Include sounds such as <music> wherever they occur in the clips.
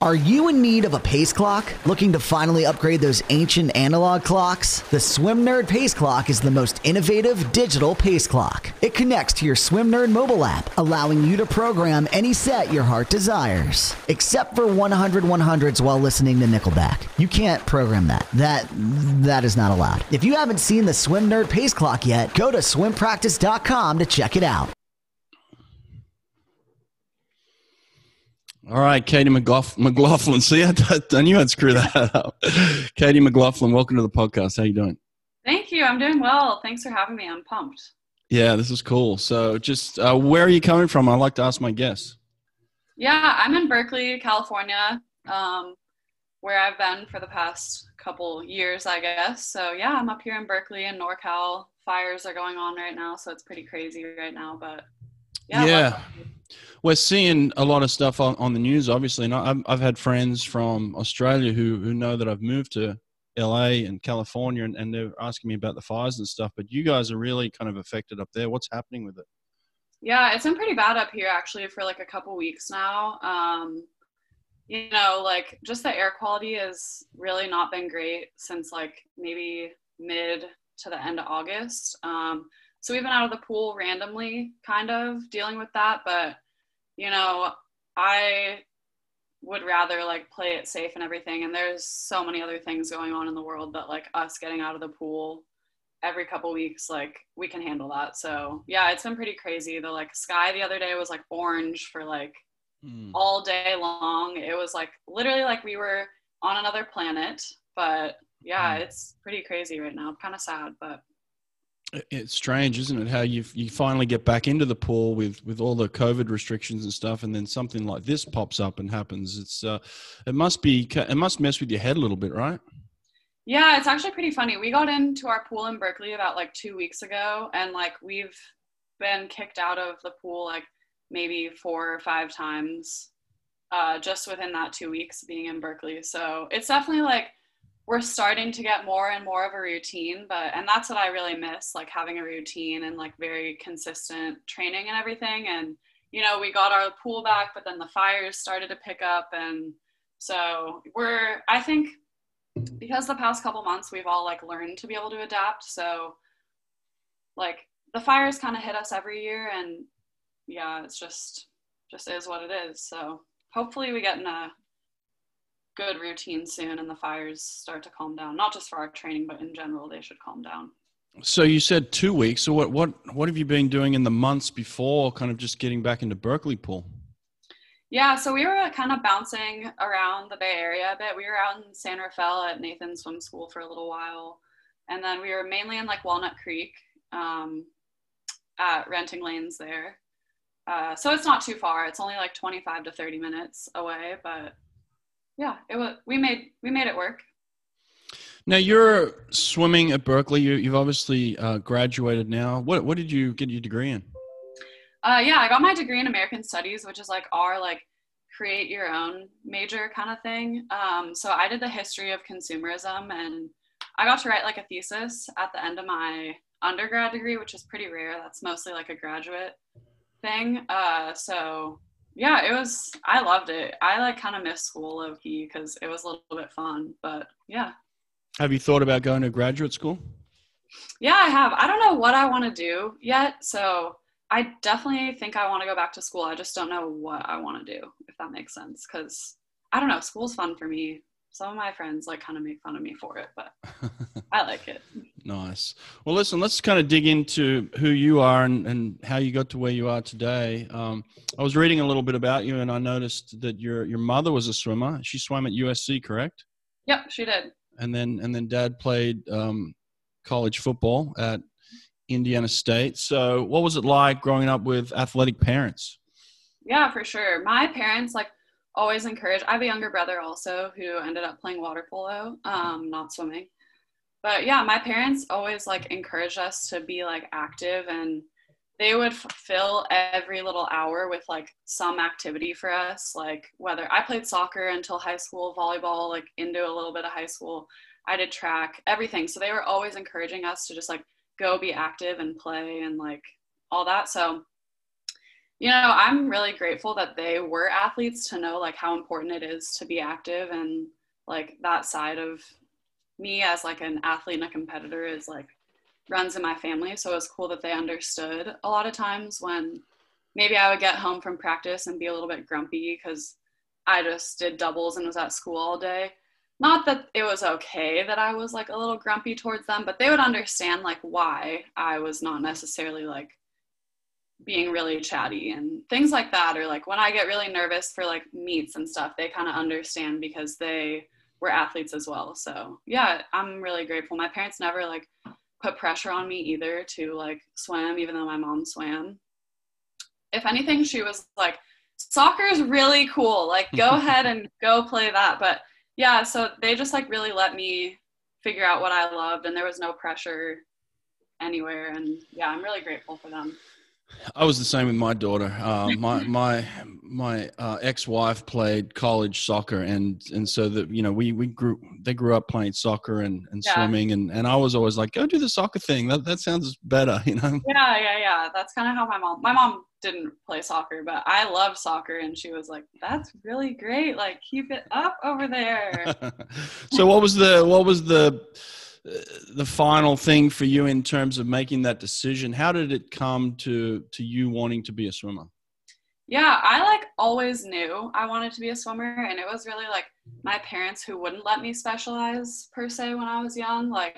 Are you in need of a pace clock? Looking to finally upgrade those ancient analog clocks? The Swim Nerd Pace Clock is the most innovative digital pace clock. It connects to your Swim Nerd mobile app, allowing you to program any set your heart desires. Except for 100 100s while listening to Nickelback. You can't program that. That that is not allowed. If you haven't seen the Swim Nerd Pace Clock yet, go to swimpractice.com to check it out. All right, Katie McLaughlin. McLaughlin. See, I, I knew I'd screw that up. Katie McLaughlin, welcome to the podcast. How you doing? Thank you. I'm doing well. Thanks for having me. I'm pumped. Yeah, this is cool. So, just uh, where are you coming from? I like to ask my guests. Yeah, I'm in Berkeley, California, um, where I've been for the past couple years, I guess. So, yeah, I'm up here in Berkeley and NorCal. Fires are going on right now, so it's pretty crazy right now. But yeah, yeah we're seeing a lot of stuff on, on the news, obviously. And I've, I've had friends from Australia who, who know that I've moved to LA and California, and, and they're asking me about the fires and stuff. But you guys are really kind of affected up there. What's happening with it? Yeah, it's been pretty bad up here actually for like a couple weeks now. Um, you know, like just the air quality has really not been great since like maybe mid to the end of August. Um, so we've been out of the pool randomly, kind of dealing with that, but you know, I would rather like play it safe and everything. And there's so many other things going on in the world that like us getting out of the pool every couple weeks, like we can handle that. So yeah, it's been pretty crazy. The like sky the other day was like orange for like mm. all day long. It was like literally like we were on another planet. But yeah, mm. it's pretty crazy right now. Kind of sad, but it's strange, isn't it? How you you finally get back into the pool with with all the COVID restrictions and stuff, and then something like this pops up and happens. It's uh, it must be it must mess with your head a little bit, right? Yeah, it's actually pretty funny. We got into our pool in Berkeley about like two weeks ago, and like we've been kicked out of the pool like maybe four or five times uh, just within that two weeks being in Berkeley. So it's definitely like we're starting to get more and more of a routine but and that's what i really miss like having a routine and like very consistent training and everything. And you know we got our pool back but then the fires started to pick up. And so we're i think because the past couple months we've all like learned to be able to adapt. So like the fires kind of hit us every year and yeah it's just just is what it is. So hopefully we get in a good routine soon and the fires start to calm down. Not just for our training, but in general, they should calm down. So you said two weeks. So what what what have you been doing in the months before, kind of just getting back into Berkeley pool? Yeah, so we were kind of bouncing around the Bay Area a bit. We were out in San Rafael at Nathan Swim School for a little while, and then we were mainly in like Walnut Creek um, at Renting Lanes there. Uh, so it's not too far. It's only like 25 to 30 minutes away, but yeah, it was. We made we made it work. Now you're swimming at Berkeley. You, have obviously uh, graduated now. What what did you get your degree in? Uh, yeah, I got my degree in American Studies, which is like our like create your own major kind of thing. Um, so I did the history of consumerism, and I got to write like a thesis at the end of my undergrad degree, which is pretty rare. That's mostly like a graduate thing. Uh, so yeah, it was. I loved it. I like kind of missed school low key because it was a little bit fun. But yeah. Have you thought about going to graduate school? Yeah, I have. I don't know what I want to do yet. So I definitely think I want to go back to school. I just don't know what I want to do, if that makes sense. Because I don't know, school's fun for me some of my friends like kind of make fun of me for it, but <laughs> I like it. Nice. Well, listen, let's kind of dig into who you are and, and how you got to where you are today. Um, I was reading a little bit about you, and I noticed that your your mother was a swimmer. She swam at USC, correct? Yep, she did. And then and then dad played um, college football at Indiana State. So, what was it like growing up with athletic parents? Yeah, for sure. My parents like always encourage. I have a younger brother also who ended up playing water polo, um, not swimming. But yeah, my parents always like encouraged us to be like active and they would fill every little hour with like some activity for us like whether i played soccer until high school volleyball like into a little bit of high school. I did track everything. So they were always encouraging us to just like go be active and play and like all that. So you know, I'm really grateful that they were athletes to know like how important it is to be active and like that side of me as like an athlete and a competitor is like runs in my family. So it was cool that they understood a lot of times when maybe I would get home from practice and be a little bit grumpy because I just did doubles and was at school all day. Not that it was okay that I was like a little grumpy towards them, but they would understand like why I was not necessarily like being really chatty and things like that or like when i get really nervous for like meets and stuff they kind of understand because they were athletes as well. So yeah i'm really grateful. My parents never like put pressure on me either to like swim even though my mom swam. If anything she was like soccer is really cool. Like go <laughs> ahead and go play that. But yeah so they just like really let me figure out what i loved and there was no pressure anywhere. And yeah i'm really grateful for them I was the same with my daughter. Uh, <laughs> my my my uh, ex-wife played college soccer, and and so that you know we we grew they grew up playing soccer and, and yeah. swimming, and, and I was always like, go do the soccer thing. That that sounds better, <laughs> you know. Yeah, yeah, yeah. That's kind of how my mom. My mom didn't play soccer, but I love soccer, and she was like, "That's really great. Like, keep it up over there." <laughs> so what was the what was the the final thing for you in terms of making that decision how did it come to to you wanting to be a swimmer? Yeah i like always knew i wanted to be a swimmer and it was really like my parents who wouldn't let me specialize per se when i was young. Like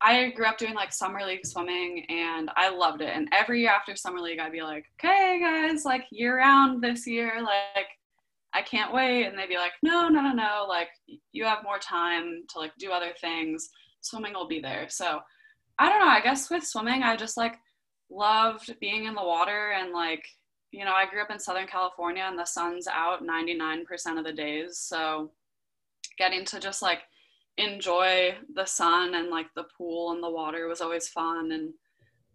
i grew up doing like summer league swimming and i loved it. And every year after summer league i'd be like okay guys like year round this year like i can't wait. And they'd be like no no no no like you have more time to like do other things swimming will be there. So I don't know. I guess with swimming, I just like loved being in the water and like, you know, I grew up in Southern California and the sun's out 99% of the days. So getting to just like enjoy the sun and like the pool and the water was always fun. And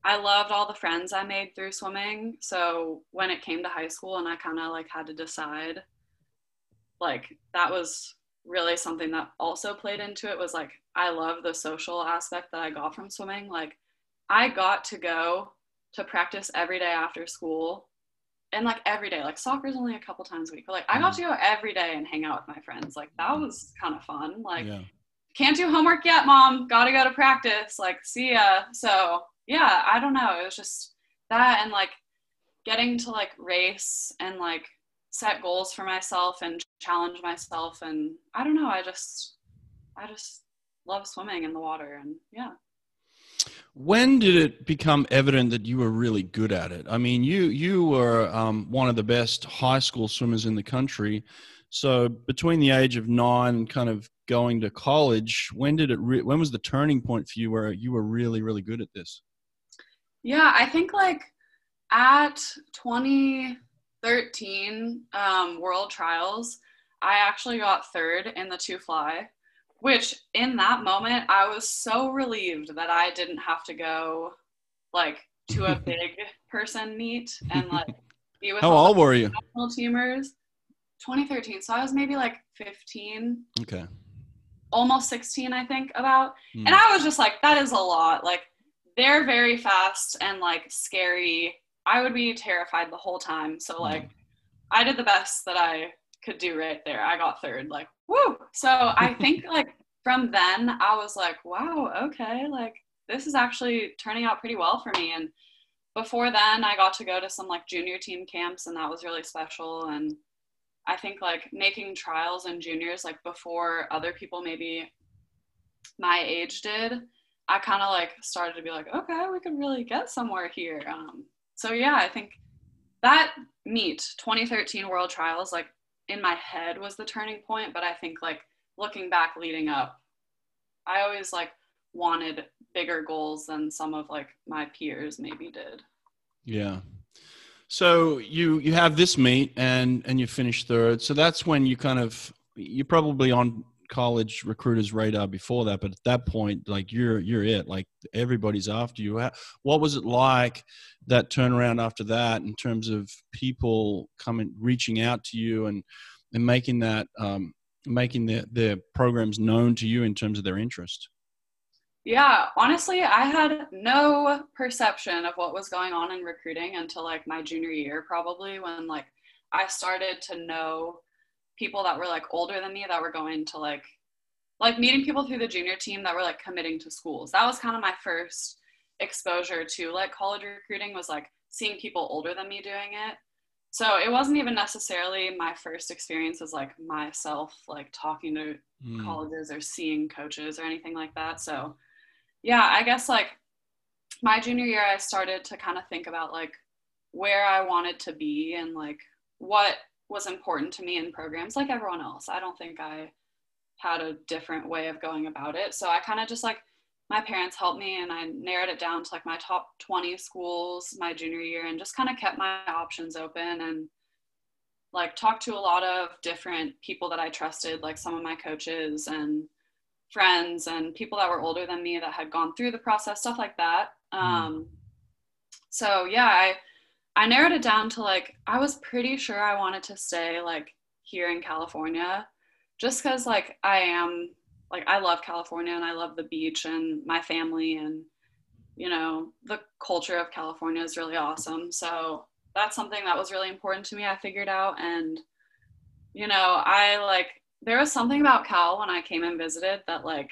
I loved all the friends I made through swimming. So when it came to high school and I kind of like had to decide, like that was really something that also played into it was like I love the social aspect that I got from swimming. Like I got to go to practice every day after school and like every day. Like soccer's only a couple times a week but like i got to go every day and hang out with my friends. Like that mm-hmm. was kind of fun. Like yeah. can't do homework yet mom. Gotta go to practice. Like see ya. So yeah i don't know. It was just that and like getting to like race and like set goals for myself and challenge myself and i don't know. I just i just love swimming in the water and yeah. When did it become evident that you were really good at it? I mean you you were um, one of the best high school swimmers in the country. So between the age of nine and kind of going to college when did it re- when was the turning point for you where you were really really good at this? Yeah i think like at 2013 um, world trials i actually got third in the two fly which in that moment I was so relieved that I didn't have to go like to a <laughs> big person meet and like be with How old were you? National teamers. 2013. So I was maybe like 15. Okay. Almost 16, I think, about. Mm. And I was just like, that is a lot. Like, they're very fast and like scary. I would be terrified the whole time. So, like, mm. I did the best that I could do right there. I got third. Like, woo. So I <laughs> think like from then I was like, wow, okay, like this is actually turning out pretty well for me. And before then I got to go to some like junior team camps and that was really special. And I think like making trials and juniors like before other people maybe my age did, I kind of like started to be like, okay, we could really get somewhere here. Um, so yeah, I think that meet 2013 World Trials like in my head was the turning point, but I think like looking back leading up, I always like wanted bigger goals than some of like my peers maybe did. Yeah. So you you have this meet and and you finish third. So that's when you kind of you're probably on college recruiters radar before that but at that point like you're you're it like everybody's after you what was it like that turnaround after that in terms of people coming reaching out to you and and making that um, making their, their programs known to you in terms of their interest? Yeah, honestly, I had no perception of what was going on in recruiting until like my junior year, probably when like I started to know people that were like older than me that were going to like like meeting people through the junior team that were like committing to schools. That was kind of my first exposure to like college recruiting was like seeing people older than me doing it. So it wasn't even necessarily my first experience as like myself like talking to mm. colleges or seeing coaches or anything like that. So yeah, I guess like my junior year I started to kind of think about like where I wanted to be and like what was important to me in programs like everyone else. I don't think I had a different way of going about it. So I kind of just like my parents helped me and I narrowed it down to like my top 20 schools my junior year and just kind of kept my options open and like talked to a lot of different people that I trusted, like some of my coaches and friends and people that were older than me that had gone through the process, stuff like that. Mm. Um, so yeah, I I narrowed it down to like I was pretty sure I wanted to stay like here in California, just because like I am like I love California and I love the beach and my family and you know the culture of California is really awesome. So that's something that was really important to me. I figured out and you know I like there was something about Cal when I came and visited that like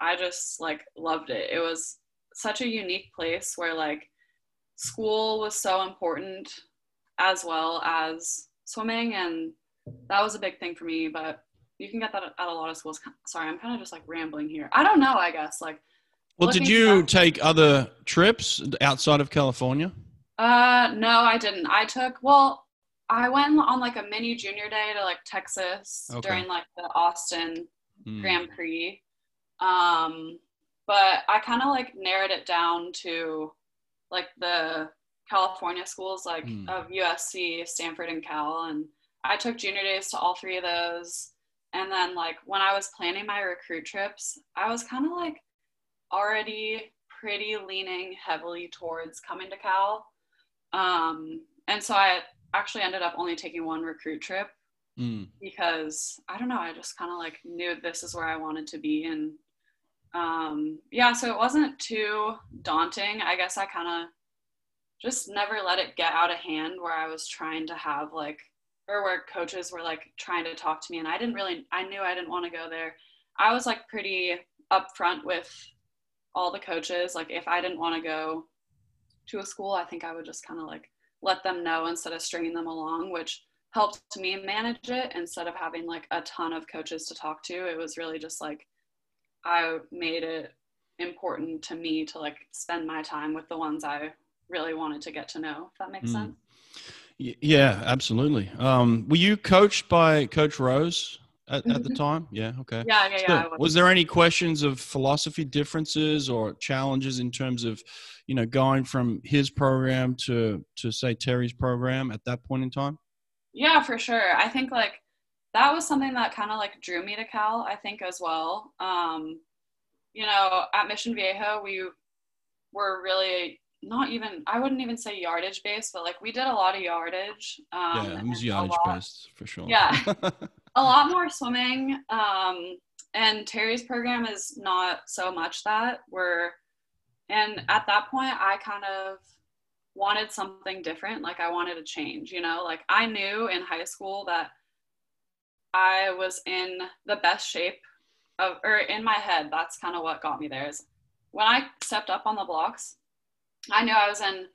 I just like loved it. It was such a unique place where like school was so important as well as swimming and that was a big thing for me but you can get that at a lot of schools. Sorry i'm kind of just like rambling here. I don't know i guess like well did you take other trips outside of california? Uh no i didn't. I took well i went on like a mini junior day to like texas okay. during like the austin mm. grand prix. Um but i kind of like narrowed it down to like the California schools like mm. of USC, Stanford, and Cal. And I took junior days to all three of those. And then like when I was planning my recruit trips, I was kind of like already pretty leaning heavily towards coming to Cal. Um, and so I actually ended up only taking one recruit trip mm. because I don't know, I just kind of like knew this is where I wanted to be and um, yeah, so it wasn't too daunting. I guess I kind of just never let it get out of hand where I was trying to have like, or where coaches were like trying to talk to me and I didn't really, I knew I didn't want to go there. I was like pretty upfront with all the coaches. Like if I didn't want to go to a school, I think I would just kind of like let them know instead of stringing them along, which helped me manage it instead of having like a ton of coaches to talk to. It was really just like, I made it important to me to like spend my time with the ones I really wanted to get to know. If that makes mm. sense. Yeah, absolutely. Um, were you coached by Coach Rose at, at the mm-hmm. time? Yeah. Okay. Yeah, yeah, yeah. was. was there any questions of philosophy differences or challenges in terms of, you know, going from his program to to say Teri's program at that point in time? Yeah, for sure. I think like that was something that kind of like drew me to Cal, I think, as well. Um, you know, at Mission Viejo, we were really not even, I wouldn't even say yardage based, but like we did a lot of yardage. Um, yeah, it was yardage based for sure. Yeah. <laughs> a lot more swimming. Um, and Teri's program is not so much that. We're, and at that point, I kind of wanted something different. Like I wanted to change, you know, like I knew in high school that I was in the best shape of, or in my head, that's kind of what got me there. Is when I stepped up on the blocks, I knew I was in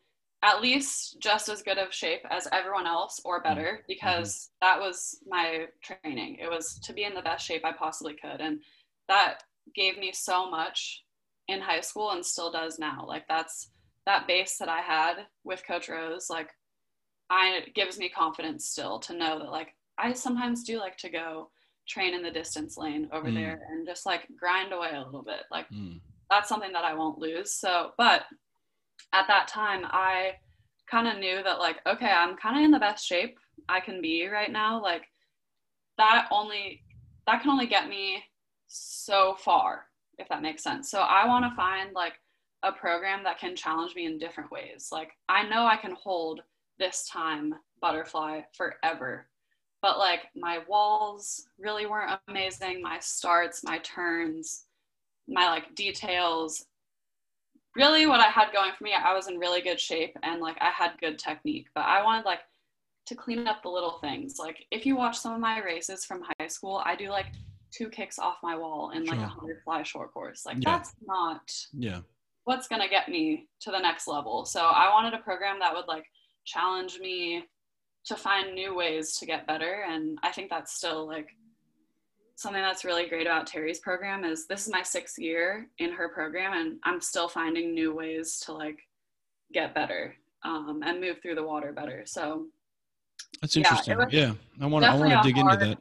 at least just as good of shape as everyone else or better mm-hmm. because mm-hmm. that was my training. It was to be in the best shape I possibly could. And that gave me so much in high school and still does now. Like that's that base that I had with Coach Rose, like I gives me confidence still to know that like I sometimes do like to go train in the distance lane over mm. there and just like grind away a little bit. Like mm. that's something that I won't lose. So, but at that time, I kind of knew that like, okay, I'm kind of in the best shape I can be right now. Like that only, that can only get me so far, if that makes sense. So I want to find like a program that can challenge me in different ways. Like I know I can hold this time butterfly forever but like my walls really weren't amazing my starts my turns my like details really what I had going for me, I was in really good shape and like I had good technique, but I wanted like to clean up the little things. Like if you watch some of my races from high school, I do like two kicks off my wall in like a hundred fly short course. Like yeah. that's not yeah what's gonna get me to the next level. So I wanted a program that would like challenge me to find new ways to get better. And I think that's still like something that's really great about Teri's program is this is my sixth year in her program and I'm still finding new ways to like get better um, and move through the water better. So that's interesting. Yeah, yeah. I want to I want to dig into that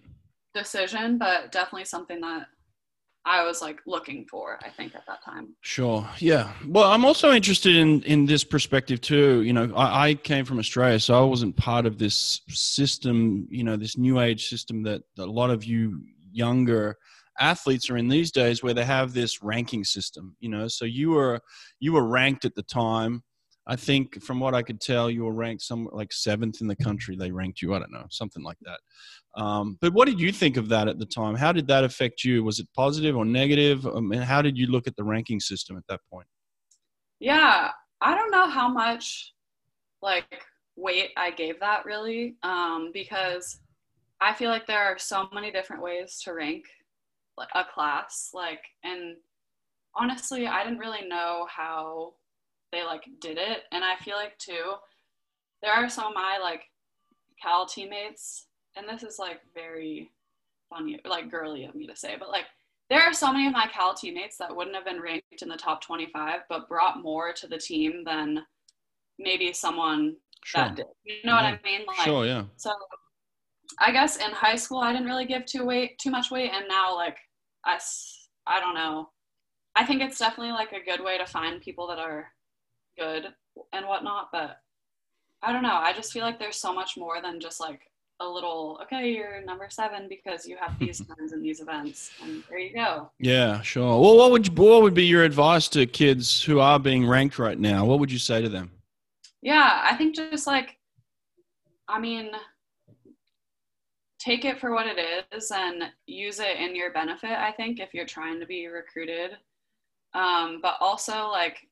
decision, but definitely something that I was like looking for, I think, at that time. Sure. Yeah. Well, I'm also interested in in this perspective too. You know, I, I, came from Australia, so I wasn't part of this system. You know, this new age system that a lot of you younger athletes are in these days where they have this ranking system you know so you were you were ranked at the time i think from what i could tell you were ranked somewhere like seventh in the country they ranked you i don't know something like that. Um, but what did you think of that at the time? How did that affect you? Was it positive or negative? Um, and how did you look at the ranking system at that point? Yeah i don't know how much like weight i gave that really um, because I feel like there are so many different ways to rank a class. Like, and honestly, I didn't really know how they like did it. And I feel like too, there are some of my like Cal teammates, and this is like very funny, like girly of me to say, but like there are so many of my Cal teammates that wouldn't have been ranked in the top 25, but brought more to the team than maybe someone sure. that did. You know yeah. what I mean? Like, sure, yeah. So I guess in high school I didn't really give too weight too much weight, and now like I I don't know. I think it's definitely like a good way to find people that are good and whatnot, but I don't know. I just feel like there's so much more than just like a little okay you're number seven because you have these <laughs> times in these events and there you go. Yeah sure. Well what would you, what would be your advice to kids who are being ranked right now? What would you say to them? Yeah i think just like i mean take it for what it is and use it in your benefit i think if you're trying to be recruited. Um, but also like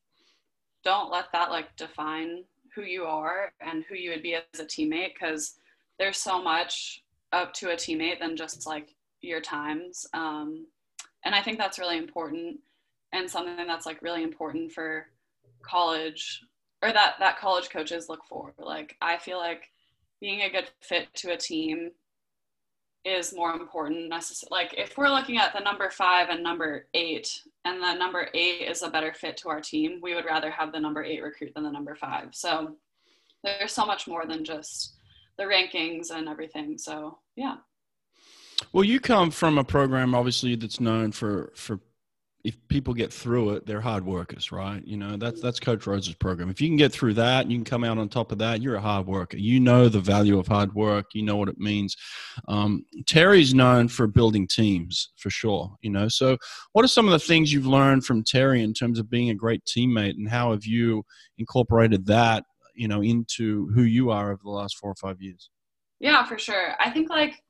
don't let that like define who you are and who you would be as a teammate because there's so much up to a teammate than just like your times. Um, and i think that's really important and something that's like really important for college or that that college coaches look for. Like i feel like being a good fit to a team is more important necessary like if we're looking at the number five and number eight and the number eight is a better fit to our team we would rather have the number eight recruit than the number five. So there's so much more than just the rankings and everything so yeah. Well you come from a program obviously that's known for for if people get through it, they're hard workers, right? You know, that's that's Coach Rose's program. If you can get through that and you can come out on top of that, you're a hard worker. You know the value of hard work. You know what it means. Um, Teri's known for building teams for sure. You know, so what are some of the things you've learned from Teri in terms of being a great teammate, and how have you incorporated that, you know, into who you are over the last four or five years? Yeah, for sure. I think like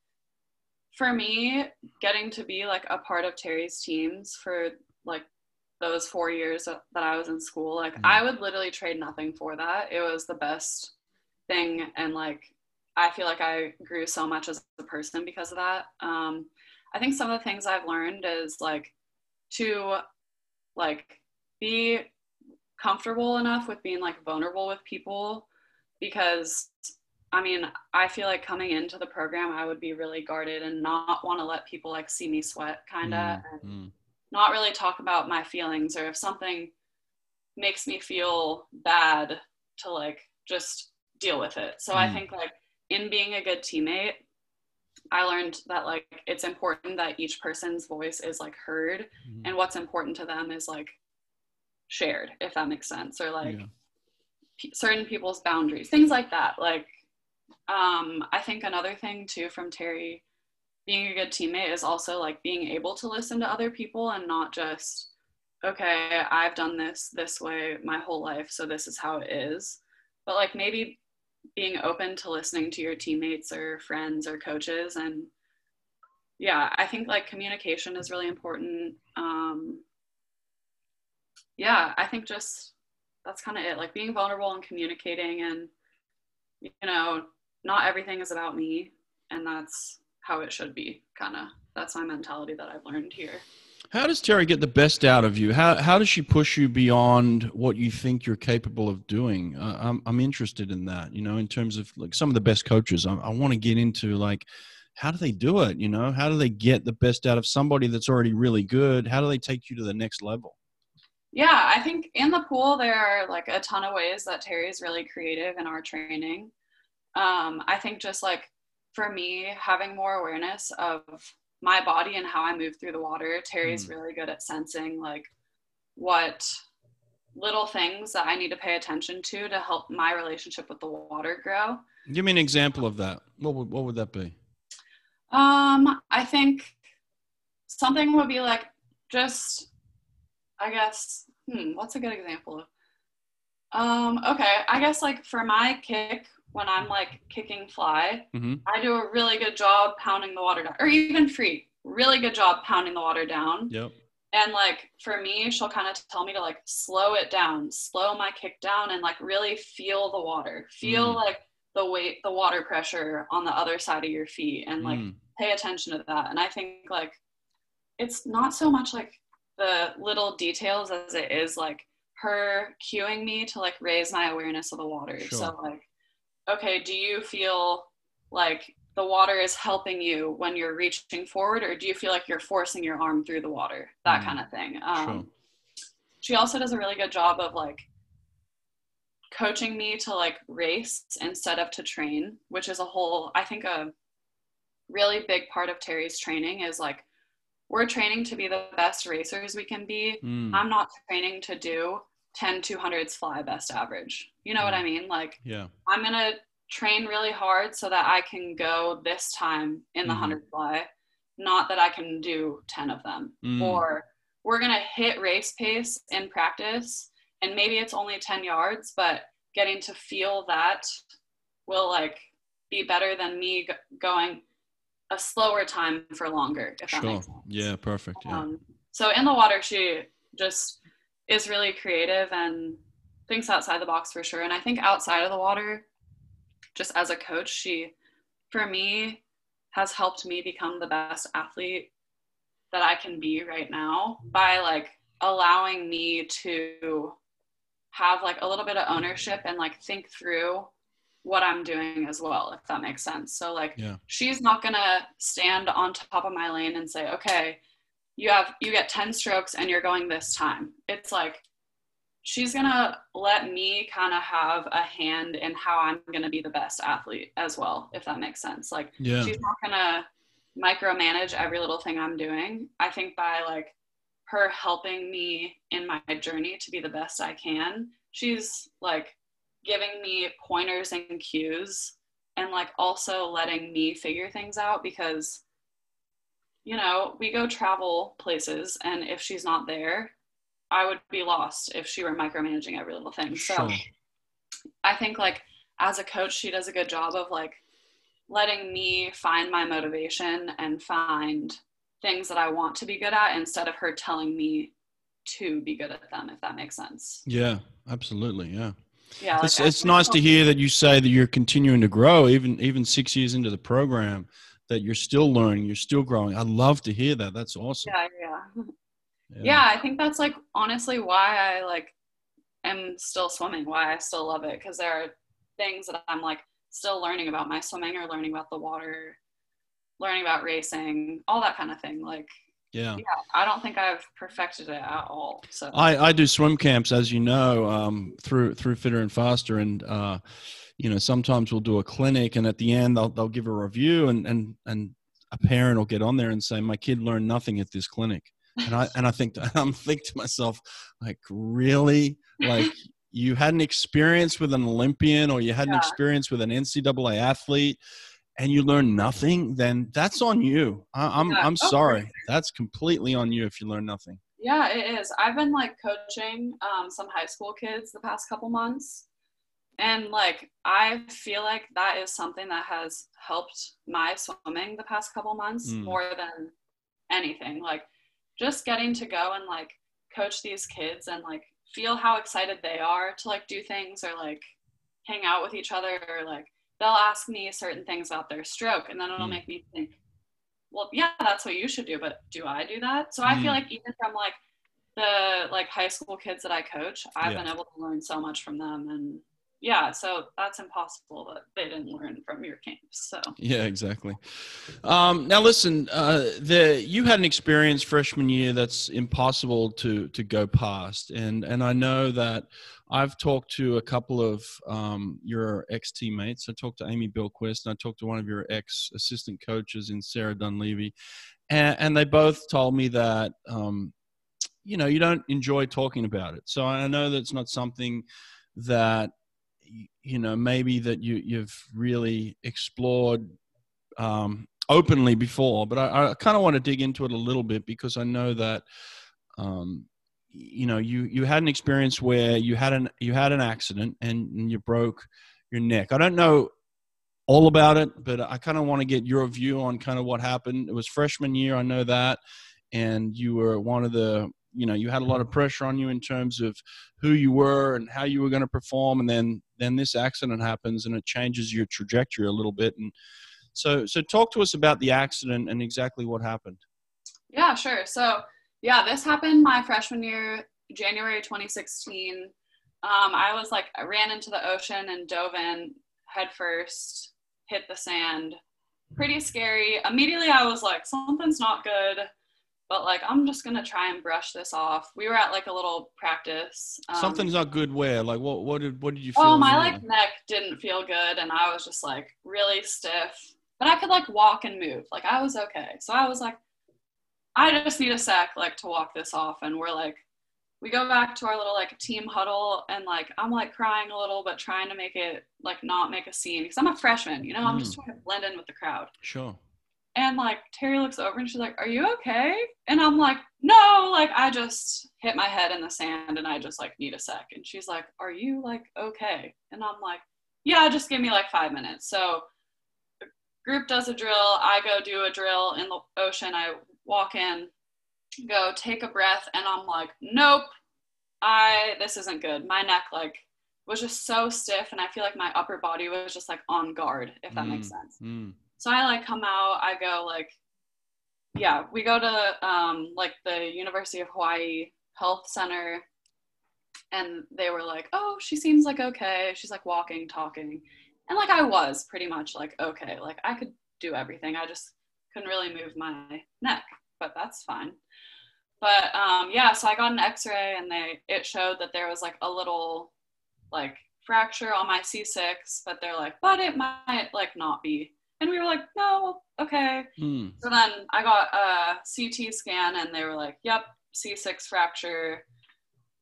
for me, getting to be like a part of Teri's teams for like those four years that I was in school, like mm-hmm. I would literally trade nothing for that. It was the best thing. And like, I feel like I grew so much as a person because of that. Um, I think some of the things I've learned is like to like be comfortable enough with being like vulnerable with people because I mean, I feel like coming into the program, I would be really guarded and not want to let people like see me sweat, kind of, mm, and mm. not really talk about my feelings or if something makes me feel bad to like just deal with it. So mm. I think like in being a good teammate, I learned that like it's important that each person's voice is like heard mm. and what's important to them is like shared, if that makes sense, or like yeah. p- certain people's boundaries, things like that. Like um, I think another thing too from Teri being a good teammate is also like being able to listen to other people and not just, okay, I've done this this way my whole life, so this is how it is. But like maybe being open to listening to your teammates or friends or coaches and yeah i think like communication is really important um, yeah, I think just that's kind of it. Like being vulnerable and communicating, and you know, not everything is about me, and that's how it should be. Kind of that's my mentality that I've learned here. How does Teri get the best out of you? How how does she push you beyond what you think you're capable of doing? Uh, I'm I'm interested in that. You know, in terms of like some of the best coaches, I, I want to get into like how do they do it? You know, how do they get the best out of somebody that's already really good? How do they take you to the next level? Yeah, I think in the pool there are like a ton of ways that Teri is really creative in our training. Um, I think just like for me, having more awareness of my body and how I move through the water, Teri's mm. really good at sensing like what little things that I need to pay attention to to help my relationship with the water grow. Give me an example of that. What would what would that be? Um, I think something would be like just I guess, hmm, what's a good example of? Um, okay, I guess like for my kick, when I'm like kicking fly, mm-hmm. I do a really good job pounding the water down, or even free, really good job pounding the water down. Yep. And like for me, she'll kind of tell me to like slow it down, slow my kick down, and like really feel the water, feel mm. like the weight, the water pressure on the other side of your feet, and like mm. pay attention to that. And I think like it's not so much like the little details as it is like her cueing me to like raise my awareness of the water. Sure. So like, okay, do you feel like the water is helping you when you're reaching forward, or do you feel like you're forcing your arm through the water? That mm. kind of thing. Um. She also does a really good job of like coaching me to like race instead of to train, which is a whole, I think, a really big part of Teri's training is like we're training to be the best racers we can be. Mm. I'm not training to do 10 200s fly best average. You know mm. what I mean? Like, yeah, I'm going to train really hard so that I can go this time in the mm-hmm. 100 fly, not that I can do 10 of them. Mm. Or we're going to hit race pace in practice and maybe it's only 10 yards, but getting to feel that will like be better than me going a slower time for longer, if sure. that makes sense. Yeah, perfect. Yeah. Um, so in the water, she just is really creative and thinks outside the box for sure. And I think outside of the water, just as a coach, she, for me, has helped me become the best athlete that I can be right now by like allowing me to have like a little bit of ownership and like think through what I'm doing as well, if that makes sense. So like yeah. she's not gonna stand on top of my lane and say, okay, you have you get 10 strokes and you're going this time. It's like she's gonna let me kind of have a hand in how I'm gonna be the best athlete as well, if that makes sense. Like yeah. she's not gonna micromanage every little thing I'm doing. I think by like her helping me in my journey to be the best I can, she's like giving me pointers and cues and like also letting me figure things out because you know we go travel places and if she's not there i would be lost if she were micromanaging every little thing. Sure. so i think like as a coach she does a good job of like letting me find my motivation and find things that i want to be good at instead of her telling me to be good at them if that makes sense. Yeah absolutely yeah. Yeah it's, it's nice to hear that you say that you're continuing to grow even even six years into the program that you're still learning you're still growing i love to hear that that's awesome yeah yeah yeah, yeah i think that's like honestly why i like am still swimming why i still love it because there are things that i'm like still learning about my swimming or learning about the water learning about racing all that kind of thing like yeah. Yeah. I don't think I've perfected it at all. So I, I do swim camps, as you know, um, through through Fitter and Faster, and uh, you know sometimes we'll do a clinic, and at the end they'll they'll give a review, and and and a parent will get on there and say, my kid learned nothing at this clinic, and I and I think <laughs> I'm thinking to myself, like really, like. <laughs> you had an experience with an Olympian or you had yeah. an experience with an NCAA athlete and you learn nothing, then that's on you. I, am I'm, yeah. I'm oh, sorry. That's completely on you if you learn nothing. Yeah, it is. I've been like coaching um, some high school kids the past couple months. And like, I feel like that is something that has helped my swimming the past couple months mm. more than anything. Like, just getting to go and like coach these kids and like feel how excited they are to like do things or like hang out with each other or like they'll ask me certain things about their stroke and then it'll Mm. make me think well yeah that's what you should do but do i do that so i feel Mm. like even from like the like high school kids that i coach i've Yeah. been able to learn so much from them and yeah so that's impossible that they didn't learn from your camps so Yeah, exactly. Um, now, listen, uh, the you had an experience freshman year that's impossible to to go past, and and I know that I've talked to a couple of um, your ex teammates. I talked to Amy Bilquist, and I talked to one of your ex assistant coaches in Sarah Dunleavy, and, and they both told me that um, you know you don't enjoy talking about it. So I know that's not something that you know maybe that you you've really explored um, openly before, but I, I kind of want to dig into it a little bit because I know that um, you know you you had an experience where you had an you had an accident and, and you broke your neck. I don't know all about it, but I kind of want to get your view on kind of what happened. It was freshman year, I know that, and you were one of the you know you had a lot of pressure on you in terms of who you were and how you were going to perform and then then this accident happens and it changes your trajectory a little bit and so so talk to us about the accident and exactly what happened Yeah, sure. So, yeah, this happened my freshman year, January 2016. Um, I was like, I ran into the ocean and dove in head first, hit the sand. Pretty scary. Immediately, I was like, something's not good, but like, I'm just gonna try and brush this off. We were at like a little practice. um, something's not good where like what what did what did you feel Oh, my like neck didn't feel good, and I was just like really stiff. But I could like walk and move. Like I was okay. So I was like, I just need a sec like to walk this off. And we're like, we go back to our little like team huddle, and like I'm like crying a little, but trying to make it like not make a scene because I'm a freshman. You know, I'm just trying to blend in with the crowd. sure And like Teri looks over and she's like, Are you okay? And I'm like, No, like I just hit my head in the sand and I just like need a sec. And she's like, Are you like okay? And I'm like, Yeah, just give me like five minutes. So the group does a drill. I go do a drill in the ocean. I walk in, go take a breath, and I'm like, Nope, I this isn't good. My neck like was just so stiff and I feel like my upper body was just like on guard, if that makes sense. Mm. So I like come out, I go like, yeah, we go to um, like the University of Hawaii Health Center, and they were like, oh, she seems like okay. She's like walking, talking, and like I was pretty much like okay, like I could do everything. I just couldn't really move my neck, but that's fine. But um, yeah, so I got an X-ray, and they it showed that there was like a little like fracture on my C6, but they're like, but it might like not be. And we were like, no, okay. Mm. So then I got a CT scan and they were like, yep, C6 fracture.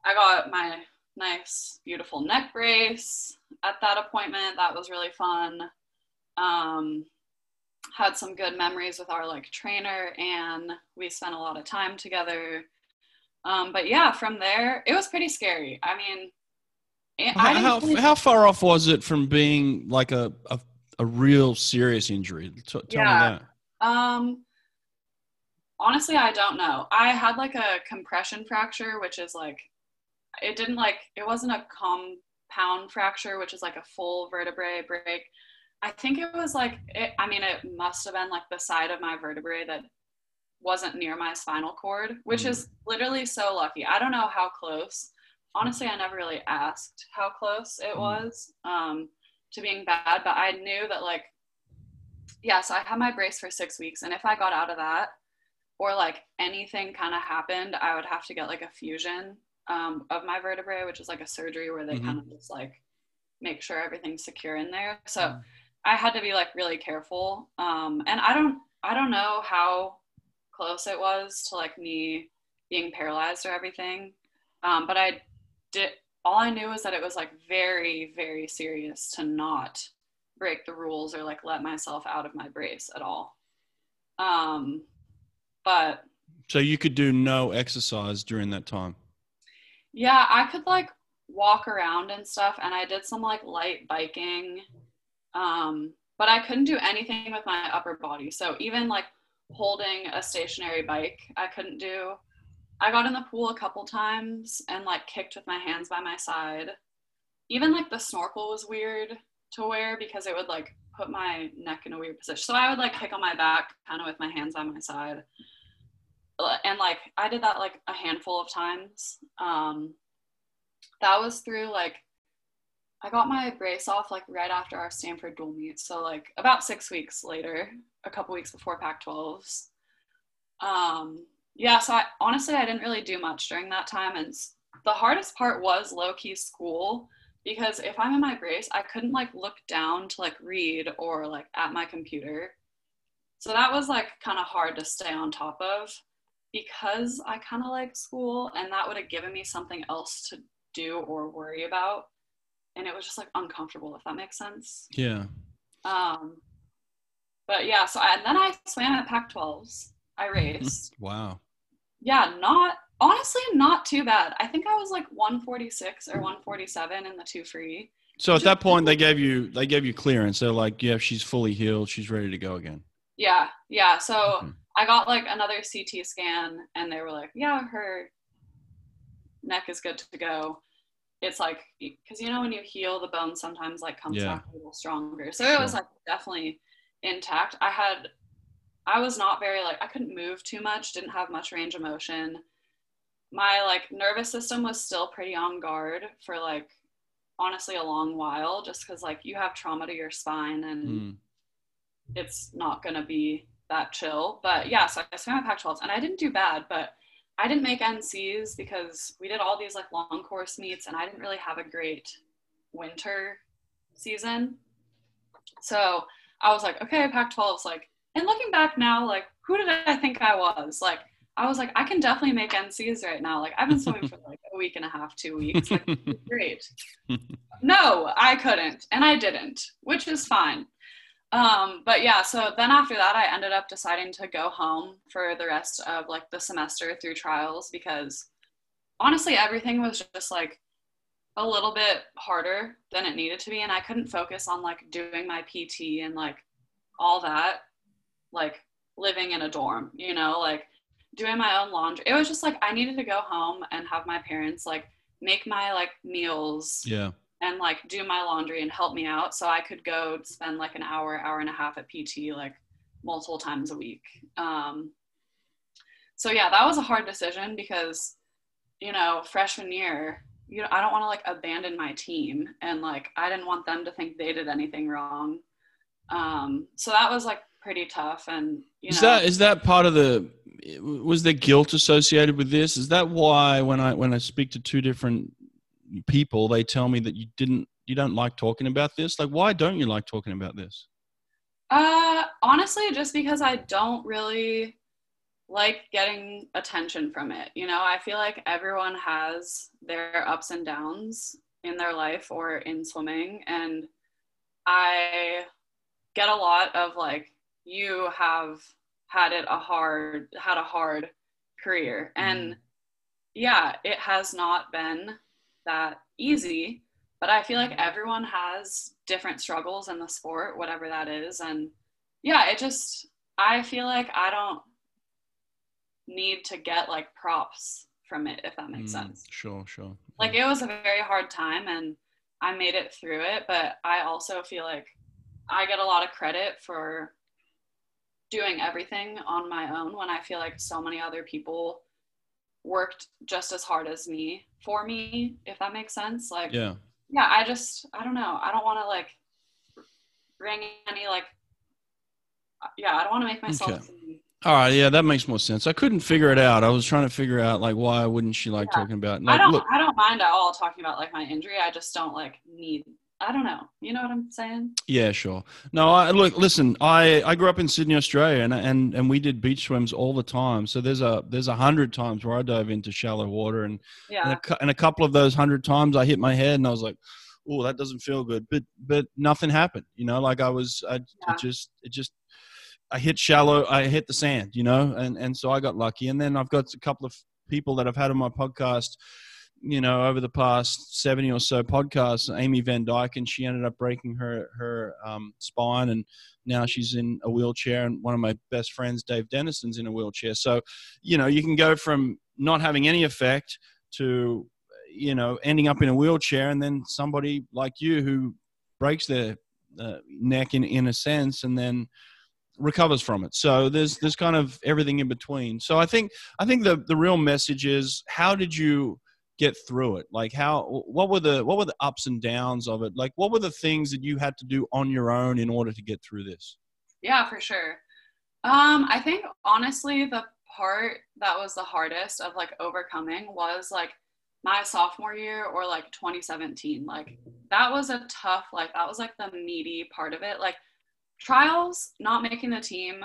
I got my nice, beautiful neck brace at that appointment. That was really fun. Um, had some good memories with our like trainer and we spent a lot of time together. Um, but yeah, from there, it was pretty scary. I mean, I How, how, how far off was it from being like a, a, a real serious injury? T- tell Yeah. me that. Um, honestly, I don't know. I had like a compression fracture, which is like, it didn't like, it wasn't a compound fracture, which is like a full vertebrae break. I think it was like, it, I mean, it must have been like the side of my vertebrae that wasn't near my spinal cord, which Mm. is literally so lucky. I don't know how close. Honestly, I never really asked how close it Mm. was um, to being bad, but I knew that like yeah, so I had my brace for six weeks, and if I got out of that, or like anything kind of happened, I would have to get like a fusion um, of my vertebrae, which is like a surgery where they Mhm. kind of just like make sure everything's secure in there. So Mhm. I had to be like really careful, um, and I don't, I don't know how close it was to like me being paralyzed or everything, um, but I did. All I knew was that it was like very, very serious to not break the rules or like let myself out of my brace at all. Um, but So you could do no exercise during that time. yeah, I could like walk around and stuff, and I did some like light biking. Um, but I couldn't do anything with my upper body. So even like holding a stationary bike, I couldn't do. I got in the pool a couple times and like kicked with my hands by my side. Even like the snorkel was weird to wear because it would like put my neck in a weird position. So I would like kick on my back kind of with my hands by my side. Uh, and like I did that like a handful of times. Um that was through like I got my brace off like right after our Stanford dual meet. So like about six weeks later, a couple weeks before Pac-12s. Um, yeah, so I honestly I didn't really do much during that time, and the hardest part was low key school because if I'm in my brace, I couldn't like look down to like read or like at my computer. So that was like kind of hard to stay on top of because I kind of like school and that would have given me something else to do or worry about and it was just like uncomfortable if that makes sense Yeah. um but yeah so I, and then i swam at pac 12s i raced <laughs> Wow. yeah not honestly not too bad i think i was like 146 or 147 in the two free So at that point, they gave you they gave you clearance. They're like, yeah, she's fully healed. She's ready to go again. yeah yeah so Mhm. i got like another ct scan and they were like yeah her neck is good to go it's like because you know when you heal the bone sometimes like comes Yeah. back a little stronger so it was like definitely intact i had i was not very like i couldn't move too much didn't have much range of motion my like nervous system was still pretty on guard for like honestly a long while just because like you have trauma to your spine and Mm. it's not going to be that chill. But yeah, so I swam at Pac 12s and I didn't do bad, but I didn't make NCs because we did all these like long course meets and I didn't really have a great winter season. So I was like, okay, Pac 12s, like, and looking back now, like, who did I think I was? Like, I was like, I can definitely make NCs right now. Like, I've been swimming for like a week and a half, two weeks. Like, <laughs> great. No, I couldn't, and I didn't, which is fine. Um, but yeah, so then after that, I ended up deciding to go home for the rest of like the semester through trials because honestly, everything was just like a little bit harder than it needed to be, and I couldn't focus on like doing my PT and like all that, like living in a dorm, you know, like doing my own laundry. It was just like I needed to go home and have my parents like make my like meals Yeah. and like do my laundry and help me out so I could go spend like an hour, hour and a half at PT like multiple times a week. Um, so yeah, that was a hard decision because, you know, freshman year, you know, I don't want to like abandon my team and like I didn't want them to think they did anything wrong. Um, so that was like pretty tough and you is know that is that part of the was there guilt associated with this? Is that why when I when I speak to two different people, they tell me that you didn't you don't like talking about this? Like, why don't you like talking about this? Uh, honestly, just because I don't really like getting attention from it. You know, I feel like everyone has their ups and downs in their life or in swimming. And I get a lot of like, you have had it a hard, had a hard career. And yeah, it has not been that easy but I feel like everyone has different struggles in the sport, whatever that is. And yeah, it just, I feel like I don't need to get like props from it, if that makes Mm, sense. Sure, sure. Like it was a very hard time and I made it through it, but I also feel like I get a lot of credit for doing everything on my own when I feel like so many other people worked just as hard as me for me, if that makes sense. Like, yeah. yeah i just i don't know i don't want to like bring any like yeah i don't want to make myself Okay. All right, yeah, that makes more sense. I couldn't figure it out. I was trying to figure out like why wouldn't she like Yeah. talking about? i don't look, i don't mind at all talking about like my injury i just don't like need i don't know you know what i'm saying Yeah, sure. No, I look. Listen, I I grew up in Sydney, Australia, and and and we did beach swims all the time. So there's a there's a hundred times where I dove into shallow water, and and, yeah a, and a couple of those hundred times I hit my head, and I was like, "Oh, that doesn't feel good." But but nothing happened. You know, like I was, I Yeah. it just it just I hit shallow, I hit the sand. You know, and and so I got lucky. And then I've got a couple of people that I've had on my podcast you know, over the past 70 or so podcasts, Amy Van Dyken, and she ended up breaking her, her um, spine. And now she's in a wheelchair. And one of my best friends, Dave Denniston's in a wheelchair. So, you know, you can go from not having any effect to, you know, ending up in a wheelchair. And then somebody like you who breaks their uh, neck in, in a sense and then recovers from it. So there's, there's kind of everything in between. So I think, I think the, the real message is how did you, get through it? Like how what were the what were the ups and downs of it? Like what were the things that you had to do on your own in order to get through this? Yeah for sure. Um i think honestly the part that was the hardest of like overcoming was like my sophomore year or like 2017 like that was a tough like that was like the meaty part of it. Like trials not making the team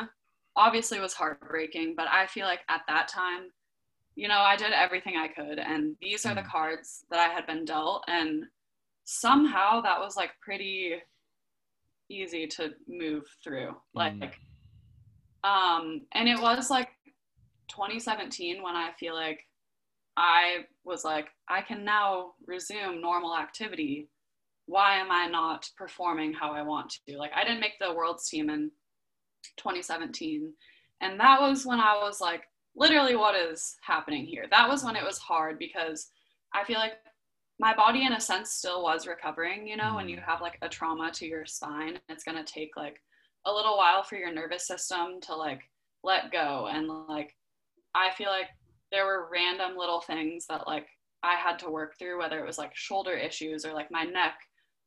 obviously was heartbreaking but i feel like at that time you know, I did everything I could, and these are the mm. cards that I had been dealt, and somehow that was like pretty easy to move through. Like, mm. um, and it was like 2017 when I feel like I was like, I can now resume normal activity. Why am I not performing how I want to? Like, I didn't make the world's team in 2017. And that was when I was like, literally what is happening here. That was when it was hard because I feel like my body in a sense still was recovering, you know, when you mm. have like a trauma to your spine, it's going to take like a little while for your nervous system to like let go and like I feel like there were random little things that like I had to work through whether it was like shoulder issues or like my neck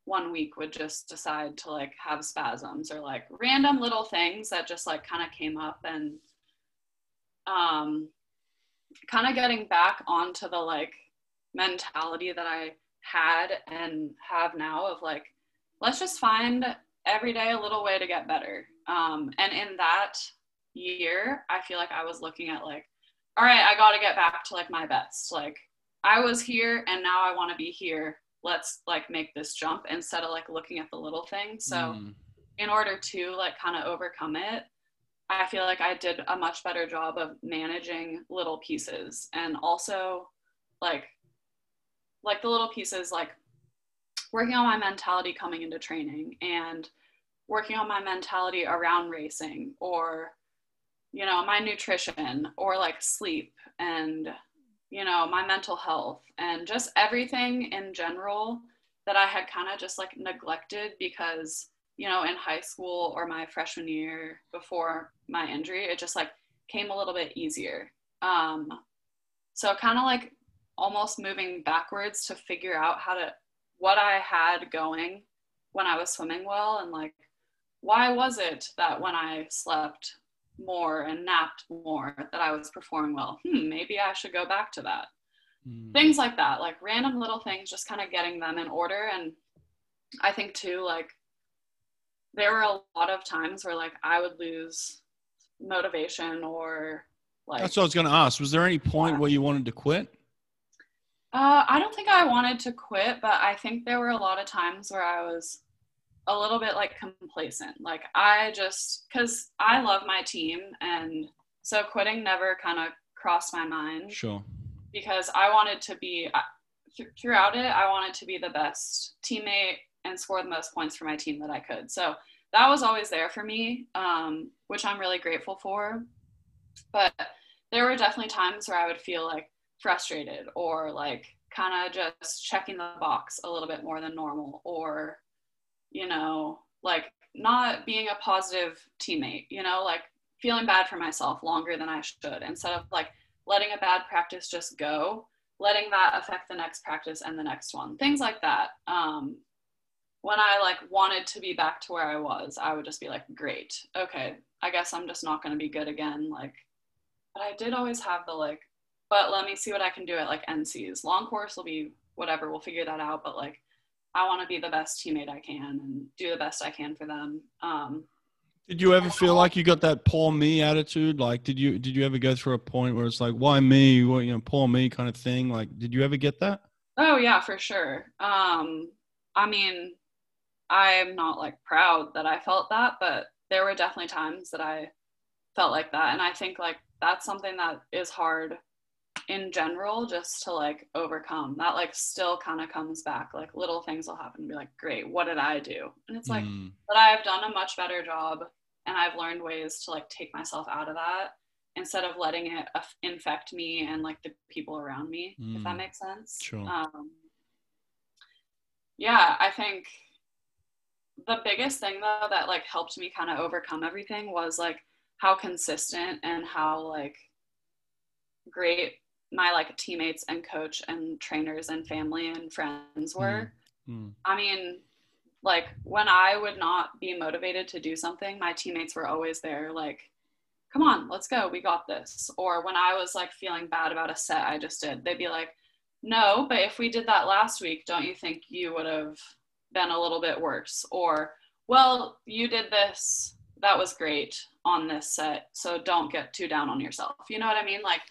one week would just decide to like have spasms or like random little things that just like kind of came up and um, kind of getting back onto the like mentality that I had and have now of like, let's just find every day a little way to get better. Um, and in that year, I feel like I was looking at like, all right, I got to get back to like my best. Like, I was here and now I want to be here. Let's like make this jump instead of like looking at the little thing. So, mm. in order to like kind of overcome it, I feel like I did a much better job of managing little pieces and also like like the little pieces like working on my mentality coming into training and working on my mentality around racing or you know my nutrition or like sleep and you know my mental health and just everything in general that I had kind of just like neglected because you know, in high school or my freshman year before my injury, it just like came a little bit easier. Um, so kind of like almost moving backwards to figure out how to what I had going when I was swimming well and like why was it that when I slept more and napped more that I was performing well? Hmm, maybe I should go back to that. Mm. Things like that, like random little things, just kind of getting them in order. And I think too, like there were a lot of times where like I would lose motivation or like That's what I was gonna ask. Was there any point yeah. where you wanted to quit? Uh, I don't think I wanted to quit, but I think there were a lot of times where I was a little bit like complacent. Like I just because I love my team, and so quitting never kind of crossed my mind. Sure. Because I wanted to be throughout it, I wanted to be the best teammate and score the most points for my team that I could. So that was always there for me, um, which I'm really grateful for. But there were definitely times where I would feel like frustrated or like kind of just checking the box a little bit more than normal or, you know, like not being a positive teammate, you know, like feeling bad for myself longer than I should instead of like letting a bad practice just go, letting that affect the next practice and the next one, things like that. Um, when I like wanted to be back to where I was, I would just be like, great, okay, I guess I'm just not going to be good again. Like, but I did always have the like, but let me see what I can do at like NCs. Long course will be whatever, we'll figure that out. But like, I want to be the best teammate I can and do the best I can for them. Um, did you ever feel like you got that poor me attitude? Like, did you did you ever go through a point where it's like, why me? What you know, poor me kind of thing? Like, did you ever get that? Oh yeah, for sure. Um, I mean, I'm not like proud that I felt that, but there were definitely times that I felt like that. And I think like that's something that is hard in general just to like overcome that like still kind of comes back like little things will happen be like great what did i do and it's like Mm. but i've done a much better job and i've learned ways to like take myself out of that instead of letting it infect me and like the people around me if that Mm. makes sense Sure. um, yeah i think the biggest thing though that like helped me kind of overcome everything was like how consistent and how like great my like teammates and coach and trainers and family and friends were Mm. I mean, like when I would not be motivated to do something, my teammates were always there, like, come on, let's go, we got this. Or when I was like feeling bad about a set I just did, they'd be like, no, but if we did that last week, don't you think you would have been a little bit worse? Or, well, you did this, that was great on this set, so don't get too down on yourself. You know what I mean? Like,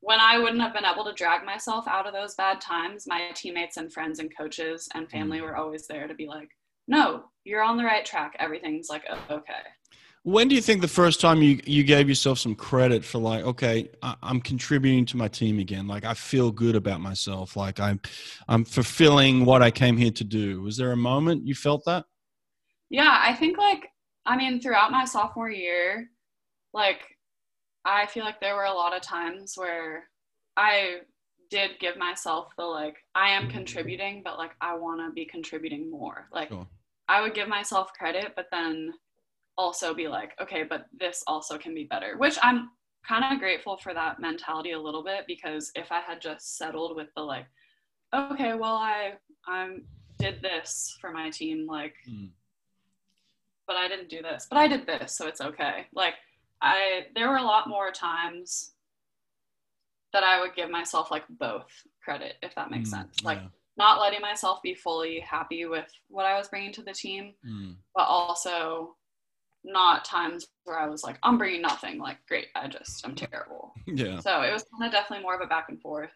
when I wouldn't have been able to drag myself out of those bad times, my teammates and friends and coaches and family mm. were always there to be like, no, you're on the right track. Everything's like okay. When do you think the first time you, you gave yourself some credit for like, okay, I, I'm contributing to my team again. Like I feel good about myself. Like I'm, I'm fulfilling what I came here to do. Was there a moment you felt that? Yeah, I think like, I mean, throughout my sophomore year, like, I feel like there were a lot of times where I did give myself the like, I am contributing, but like, I want to be contributing more. Like, Sure. I would give myself credit, but then also be like, okay, but this also can be better, which I'm kind of grateful for that mentality a little bit because if I had just settled with the like, okay, well, I I'm did this for my team, like, Mm. but I didn't do this, but I did this, so it's okay. Like, I there were a lot more times that I would give myself like both credit, if that makes Mm, sense. Like, yeah. not letting myself be fully happy with what I was bringing to the team, Mm. but also not times where I was like, I'm bringing nothing. Like, great, I just, I'm terrible. <laughs> Yeah. So it was kind of definitely more of a back and forth,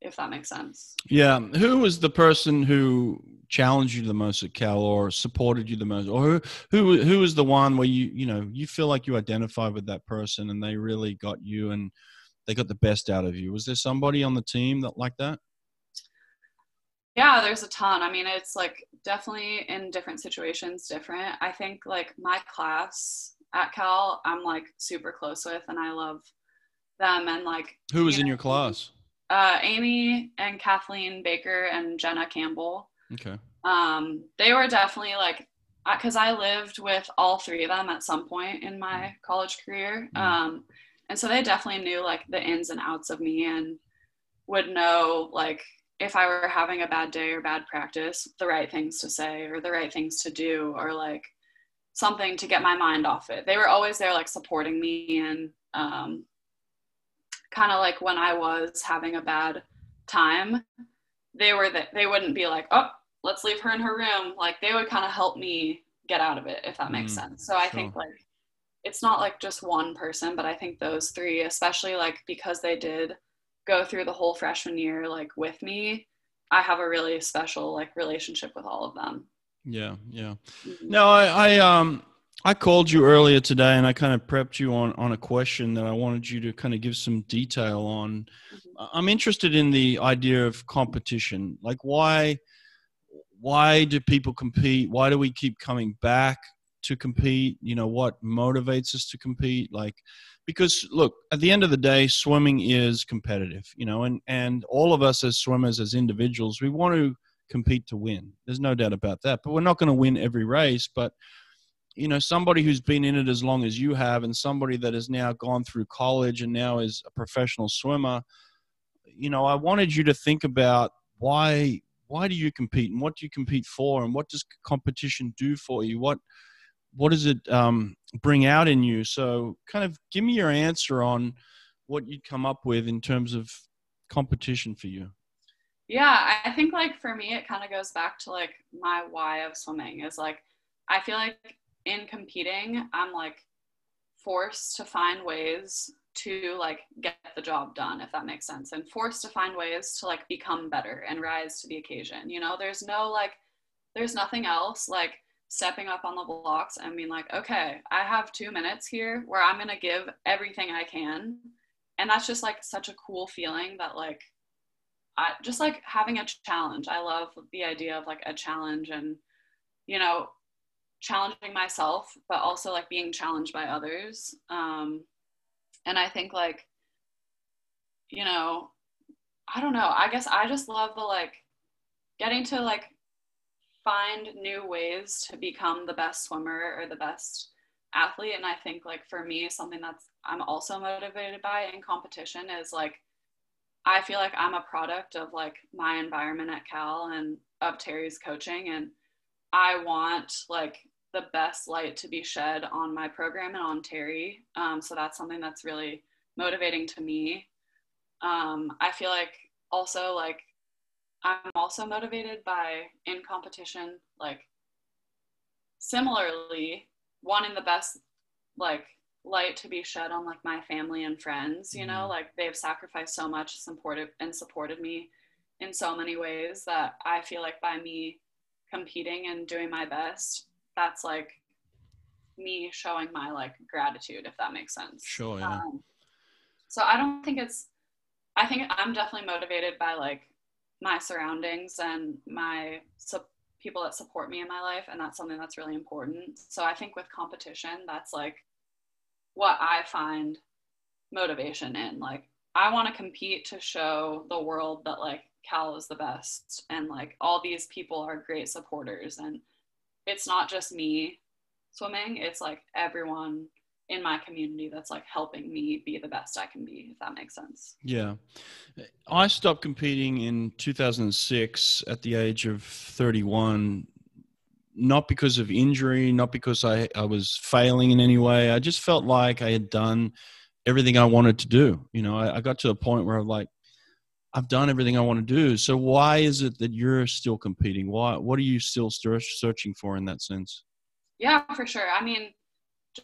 if that makes sense. Yeah. Who was the person who challenged you the most at Cal or supported you the most? Or who, who, who was the one where you, you know, you feel like you identify with that person and they really got you and they got the best out of you? Was there somebody on the team that like that? Yeah, there's a ton. I mean, it's like definitely in different situations different. I think like my class at Cal, I'm like super close with and I love them. And like Who was you in your class? Uh, Amy and Kathleen Baker and Jenna Campbell. Okay. um, they were definitely like because I lived with all three of them at some point in my college career Mm. um, and so they definitely knew like the ins and outs of me and would know like if i were having a bad day or bad practice the right things to say or the right things to do or like something to get my mind off it. They were always there like supporting me and um, kind of like when i was having a bad time they were that they wouldn't be like oh let's leave her in her room. Like they would kind of help me get out of it if that makes Mm, sense. So i sure. think like it's not like just one person but i think those three especially like because they did go through the whole freshman year like with me i have a really special like relationship with all of them Yeah. Yeah. Mhm. No, I, I um I called you earlier today and I kind of prepped you on on a question that I wanted you to kind of give some detail on. I- I'm interested in the idea of competition. Like why why do people compete? Why do we keep coming back to compete? You know, what motivates us to compete? Like because look, at the end of the day, swimming is competitive, you know, and and all of us as swimmers as individuals, we want to compete to win. There's no doubt about that. But we're not going to win every race. But you know, somebody who's been in it as long as you have, and somebody that has now gone through college and now is a professional swimmer. You know, I wanted you to think about why why do you compete and what do you compete for and what does competition do for you? What what does it um, bring out in you? So, kind of give me your answer on what you'd come up with in terms of competition for you. Yeah, I think like for me, it kind of goes back to like my why of swimming is like, I feel like in competing, I'm like forced to find ways to like get the job done, if that makes sense, and forced to find ways to like become better and rise to the occasion. You know, there's no like, there's nothing else like stepping up on the blocks and being like, okay, I have two minutes here where I'm going to give everything I can. And that's just like such a cool feeling that like I just like having a challenge. I love the idea of like a challenge and you know challenging myself but also like being challenged by others. Um and i think like you know i don't know. I guess i just love the like getting to like find new ways to become the best swimmer or the best athlete. And i think like for me something that's i'm also motivated by in competition is like i feel like i'm a product of like my environment at cal and of Teri's coaching. And i want like the best light to be shed on my program and on terry. Um, so that's something that's really motivating to me. Um, i feel like also like i'm also motivated by in competition like similarly wanting the best like light to be shed on like my family and friends you know? Like they've sacrificed so much supported and supported me in so many ways that i feel like by me competing and doing my best that's like me showing my like gratitude if that makes sense. Sure, yeah. um, so i don't think it's i think i'm definitely motivated by like my surroundings and my su- people that support me in my life and that's something that's really important. So i think with competition that's like what i find motivation in. Like i want to compete to show the world that like cal is the best and like all these people are great supporters and it's not just me swimming it's like everyone in my community that's like helping me be the best i can be if that makes sense Yeah. I stopped competing in 2006 at the age of 31, not because of injury, not because I, I was failing in any way. I just felt like I had done everything I wanted to do. You know, I, I got to a point where I'm like, I've done everything I want to do. So why is it that you're still competing? Why? What are you still searching for in that sense? yeah for sure i mean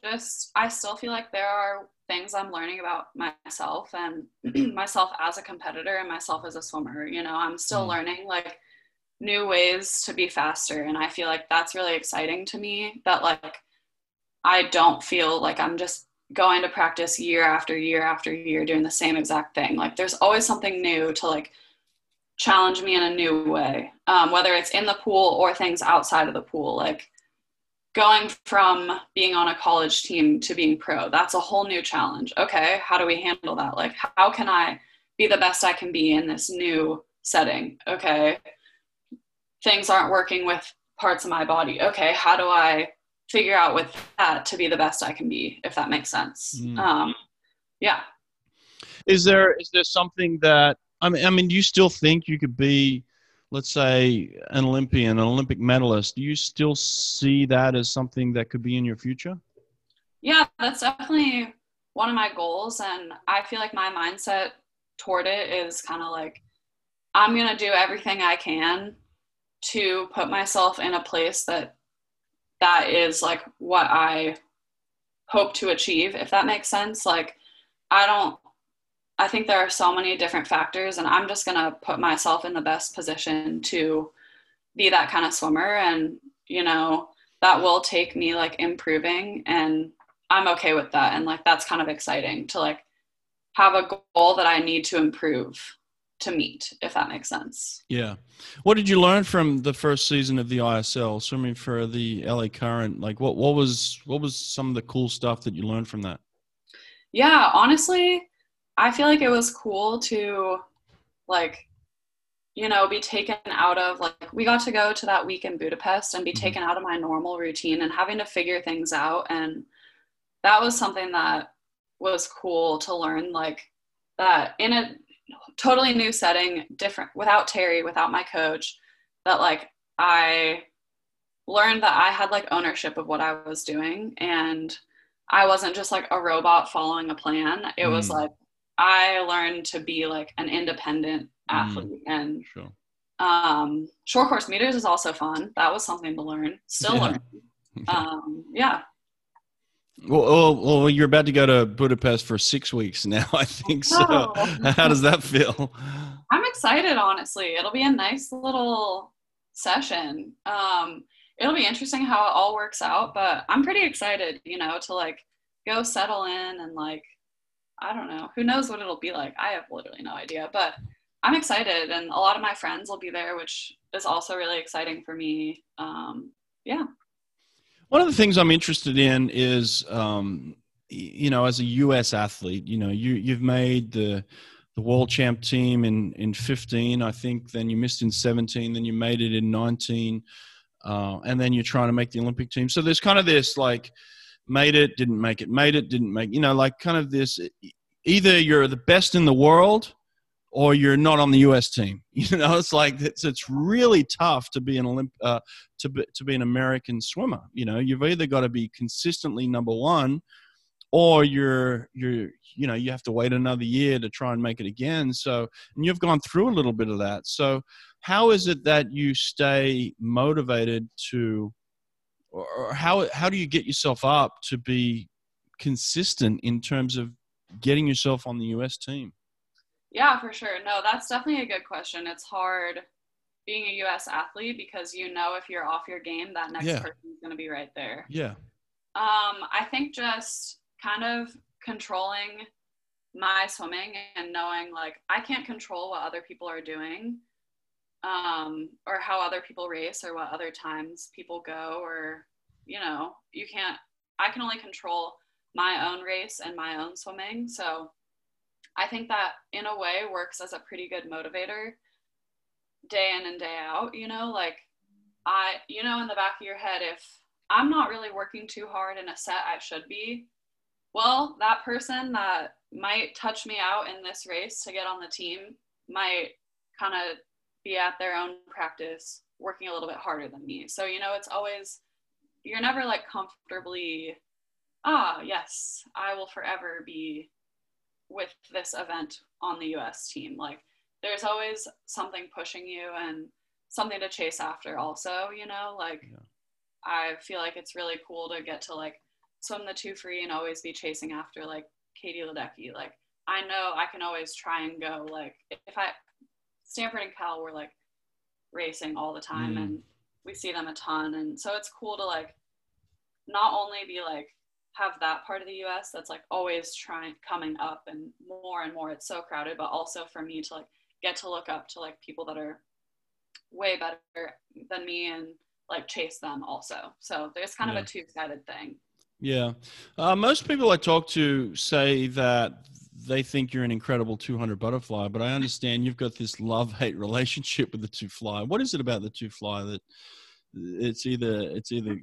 just i still feel like there are things i'm learning about myself and <clears throat> myself as a competitor and myself as a swimmer you know? I'm still Mm. learning like new ways to be faster and i feel like that's really exciting to me that like i don't feel like i'm just going to practice year after year after year doing the same exact thing. Like there's always something new to like challenge me in a new way um, whether it's in the pool or things outside of the pool. Like going from being on a college team to being pro that's a whole new challenge. Okay how do we handle that? Like how can i be the best i can be in this new setting? Okay things aren't working with parts of my body. Okay how do i figure out with that to be the best i can be if that makes sense? Mm. um, yeah. Is there is there something that I mean? I mean, do you still think you could be, let's say, an Olympian, an Olympic medalist? Do you still see that as something that could be in your future? yeah that's definitely one of my goals and i feel like my mindset toward it is kind of like i'm going to do everything i can to put myself in a place that that is like what i hope to achieve if that makes sense like i don't i think there are so many different factors and i'm just going to put myself in the best position to be that kind of swimmer and you know that will take me like improving and i'm okay with that and like that's kind of exciting to like have a goal that i need to improve to meet if that makes sense Yeah. What did you learn from the first season of the ISL swimming for the LA Current? Like, what what was what was some of the cool stuff that you learned from that? yeah honestly i feel like it was cool to like you know be taken out of like we got to go to that week in budapest and be Mhm. taken out of my normal routine and having to figure things out and that was something that was cool to learn like that in a totally new setting different without Teri without my coach that like i learned that i had like ownership of what i was doing and i wasn't just like a robot following a plan it was Mm. like i learned to be like an independent Mm. athlete and Sure. um short course meters is also fun that was something to learn still Yeah. learn <laughs> um yeah Well, well, well, you're about to go to Budapest for six weeks now, <laughs> I think. So, Oh. how does that feel? I'm excited, honestly. It'll be a nice little session. Um, it'll be interesting how it all works out, but I'm pretty excited, you know, to like go settle in and like I don't know. Who knows what it'll be like? I have literally no idea, but I'm excited, and a lot of my friends will be there, which is also really exciting for me. Um, yeah. One of the things I'm interested in is, um, you know, as a U.S. athlete, you know, you you've made the the world champ team in in 15, I think. Then you missed in 17. Then you made it in 19, uh, and then you're trying to make the Olympic team. So there's kind of this like made it, didn't make it, made it, didn't make. You know, like kind of this. Either you're the best in the world, or you're not on the U.S. team. <laughs> You know, it's like it's it's really tough to be an Olymp uh, to be, to be an American swimmer. You know, you've either got to be consistently number one, or you're you're you know you have to wait another year to try and make it again. So, and you've gone through a little bit of that. So, how is it that you stay motivated to, or how how do you get yourself up to be consistent in terms of getting yourself on the U.S. team? Yeah, for sure. No, that's definitely a good question. It's hard being a US athlete because you know if you're off your game, that next Yeah. person is going to be right there. Yeah. Um, I think just kind of controlling my swimming and knowing like I can't control what other people are doing um, or how other people race or what other times people go or you know you can't I can only control my own race and my own swimming. So I think that in a way works as a pretty good motivator day in and day out you know like I you know in the back of your head if I'm not really working too hard in a set I should be. Well, that person that might touch me out in this race to get on the team might kind of be at their own practice working a little bit harder than me. So, you know, it's always, you're never like comfortably, ah, yes, I will forever be with this event on the US team. Like, there's always something pushing you and something to chase after, also, you know, like, Yeah. I feel like it's really cool to get to like swim the two free and always be chasing after like Katie Ledecky. Like I know I can always try and go like if I Stanford and Cal were like racing all the time Mm. and we see them a ton and so it's cool to like not only be like have that part of the US that's like always trying coming up and more and more it's so crowded but also for me to like get to look up to like people that are way better than me and like chase them also. So there's kind Yeah. of a two-sided thing. Yeah. Uh, most people I talk to say that they think you're an incredible 200 butterfly, but I understand you've got this love hate <laughs> relationship with the two fly. What is it about the two fly that it's either, it's either,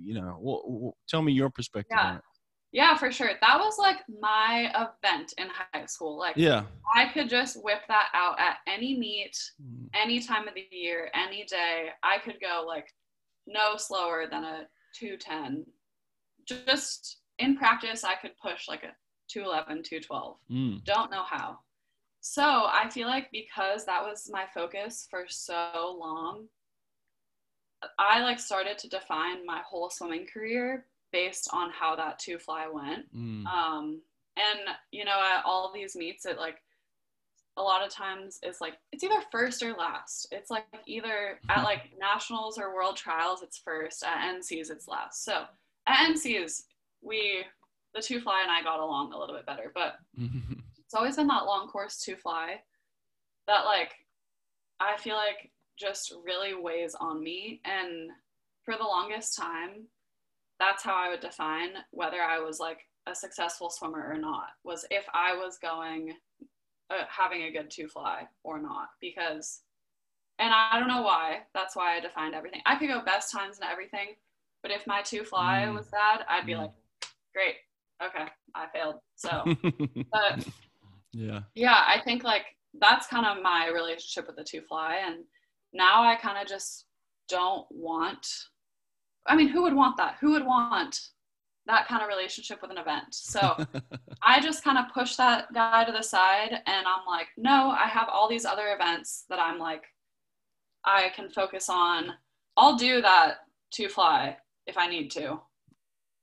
you know, tell me your perspective Yeah. on it. Yeah, for sure. That was like my event in high school. Like Yeah. I could just whip that out at any meet, Mm, any time of the year, any day. I could go like no slower than a 210. Just in practice, I could push like a 211, 212. Mm. Don't know how. So I feel like because that was my focus for so long, I like started to define my whole swimming career based on how that two fly went. Mm. Um, and you know, at all these meets, it like a lot of times is like it's either first or last. It's like either <laughs> at like nationals or world trials, it's first. At NCs, it's last. So at NCs, we the two fly and I got along a little bit better, but <laughs> it's always been that long course two fly that like I feel like just really weighs on me. And for the longest time, that's how I would define whether I was like a successful swimmer or not was if I was going uh, having a good two fly or not because and I don't know why that's why I defined everything I could go best times and everything but if my two fly Mm. was bad I'd be Mm. like great okay I failed so. <laughs> But yeah. yeah i think like that's kind of my relationship with the two fly and now i kind of just don't want i mean who would want that? Who would want that kind of relationship with an event? So <laughs> i just kind of push that guy to the side and i'm like no i have all these other events that i'm like i can focus on. I'll do that two fly if i need to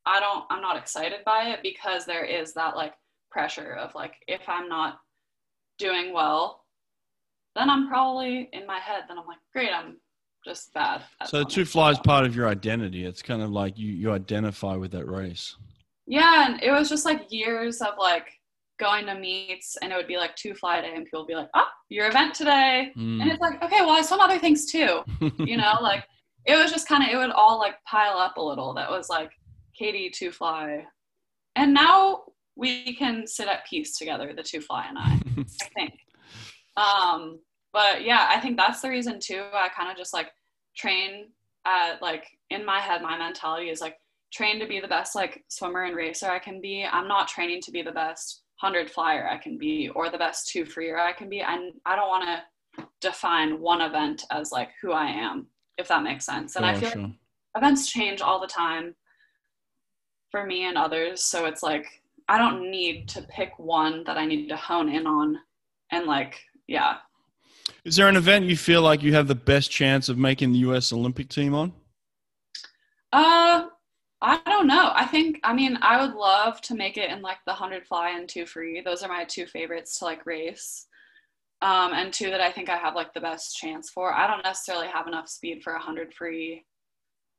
i don't i'm not excited by it because there is that like pressure of like if i'm not doing well then i'm probably in my head then i'm like great i'm just bad so the swimming." two flies part of your identity. It's kind of like you, you identify with that race. yeah and it was just like years of like going to meets and it would be like two fly day and people would be like, oh, your event today. Mm. And it's like, okay, well, I swim other things too. You know, <laughs> like it was just kind of, it would all like pile up a little. That was like Katie, two fly. And now we can sit at peace together, the two fly and I, <laughs> I think. Um, but yeah, I think that's the reason too. I kind of just like train at like in my head, my mentality is like train to be the best like swimmer and racer I can be. I'm not training to be the best hundred flyer I can be or the best two freer I can be. I I don't want to define one event as like who I am, if that makes sense. And I feel sure. like events change all the time for me and others. So it's like I don't need to pick one that I need to hone in on and like yeah. Is there an event you feel like you have the best chance of making the U.S. Olympic team on? Uh I don't know. I think I mean I would love to make it in like the 100 fly and 2 free. Those are my two favorites to like race. Um and two that I think I have like the best chance for. I don't necessarily have enough speed for a 100 free.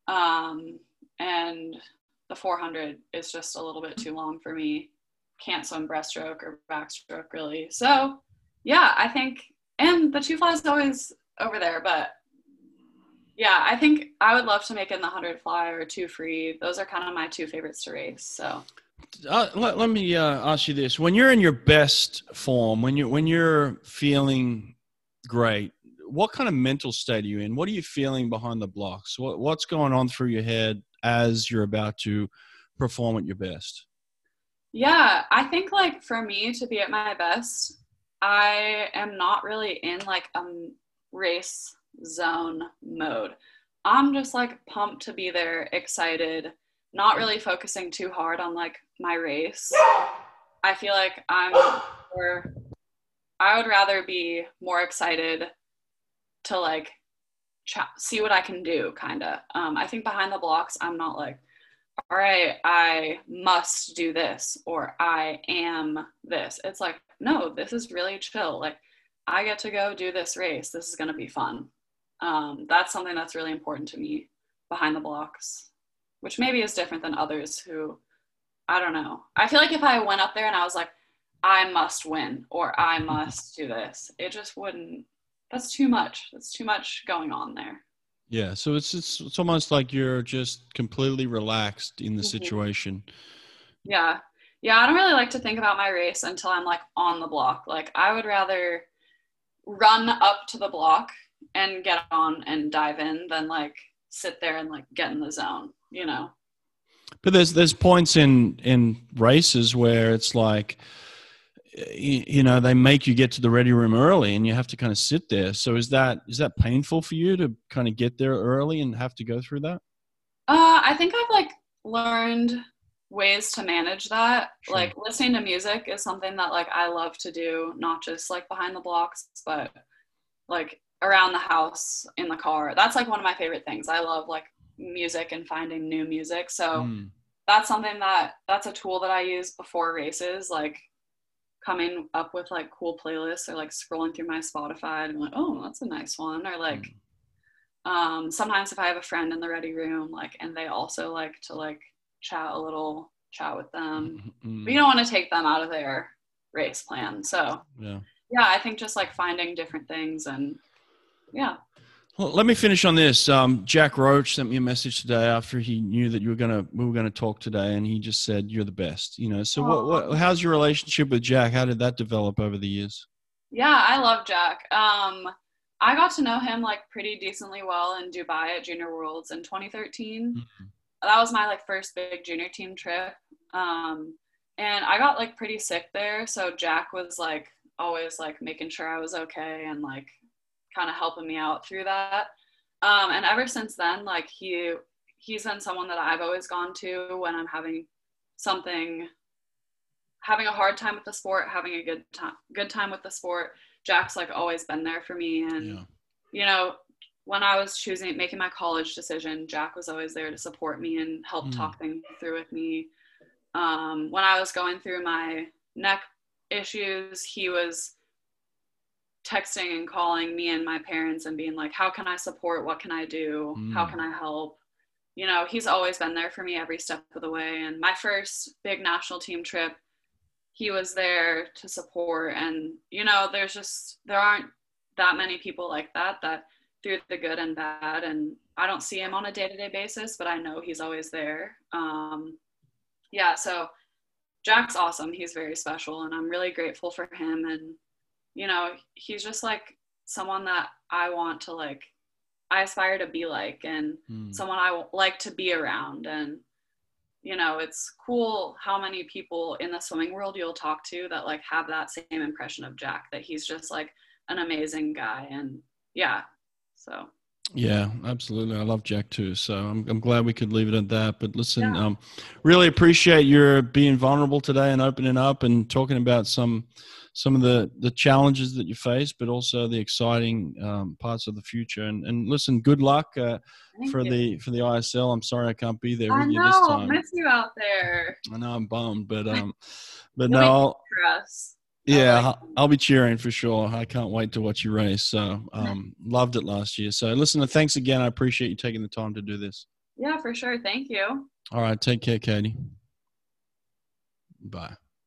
Um and the 400 is just a little bit too long for me. Can't swim breaststroke or backstroke really. So, yeah, I think and the two fly is always over there, but yeah, I think I would love to make in the 100 fly or two free. Those are kind of my two favorites to race. So, Uh, let, let me uh, ask you this: When you're in your best form, when you when you're feeling great, what kind of mental state are you in? What are you feeling behind the blocks? What what's going on through your head as you're about to perform at your best? yeah, I think like for me to be at my best, I am not really in like a race zone mode. I'm just like pumped to be there, excited, not really focusing too hard on like my race. I feel like I'm more, I would rather be more excited to like ch- see what I can do, kind of. Um, I think behind the blocks, I'm not like, all right, I must do this or I am this. It's like, no, this is really chill. Like, I get to go do this race. This is going to be fun. Um, that's something that's really important to me behind the blocks, which maybe is different than others who, I don't know. I feel like if I went up there and I was like, I must win or I must do this, it just wouldn't. That's too much. That's too much going on there. Yeah, so it's it's, it's almost like you're just completely relaxed in the Mhm. situation. Yeah. Yeah, I don't really like to think about my race until I'm like on the block. Like I would rather run up to the block and get on and dive in than like sit there and like get in the zone, you know. But there's there's points in in races where it's like you, know they make you get to the ready room early and you have to kind of sit there. So is that is that painful for you to kind of get there early and have to go through that? Uh I think I've like learned ways to manage that. Sure. Like listening to music is something that like I love to do, not just like behind the blocks, but like around the house in the car. That's like one of my favorite things. I love like music and finding new music. So Mm. that's something that that's a tool that I use before races, like coming up with like cool playlists or like scrolling through my Spotify and like, oh, that's a nice one. Or like Mm. um sometimes if I have a friend in the ready room, like and they also like to like chat a little, chat with them. Mm. But you don't want to take them out of their race plan. So Yeah. yeah, I think just like finding different things and yeah. Well, let me finish on this. Um, Jack Roach sent me a message today after he knew that you were gonna we were gonna talk today, and he just said you're the best. You know. So, what, what how's your relationship with Jack? How did that develop over the years? Yeah, I love Jack. Um, I got to know him like pretty decently well in Dubai at Junior Worlds in 2013. Mhm. That was my like first big junior team trip. Um, and I got like pretty sick there, so Jack was like always like making sure I was okay and like kind of helping me out through that. Um, and ever since then, like he he's been someone that I've always gone to when I'm having something having a hard time with the sport, having a good time good time with the sport. Jack's like always been there for me and Yeah. you know, when I was choosing making my college decision, Jack was always there to support me and help Mm. talk things through with me. Um, when I was going through my neck issues, he was texting and calling me and my parents and being like, How can I support? What can I do? How Mm. can I help? You know, he's always been there for me every step of the way. And my first big national team trip, he was there to support and you know there's just there aren't that many people like that that through the good and bad and i don't see him on a day-to-day basis but i know he's always there um, yeah so jack's awesome he's very special and i'm really grateful for him and you know he's just like someone that i want to like i aspire to be like and Mm. someone i like to be around and you know it's cool how many people in the swimming world you'll talk to that like have that same impression of jack that he's just like an amazing guy and yeah so Yeah, absolutely. I love Jack too. So I'm, I'm glad we could leave it at that. But listen, Yeah. um, really appreciate your being vulnerable today and opening up and talking about some some of the the challenges that you face, but also the exciting um, parts of the future. And and listen, good luck uh, for you. the for the ISL. I'm sorry I can't be there i with you know this i'll time. miss you out there I know I'm bummed, but <laughs> um, but no, I'll, for us yeah, I'll, I'll be cheering for sure. I can't wait to watch you race. So um, loved it last year. So listen, thanks again. I appreciate you taking the time to do this. yeah for sure thank you All right, take care, Katie. Bye.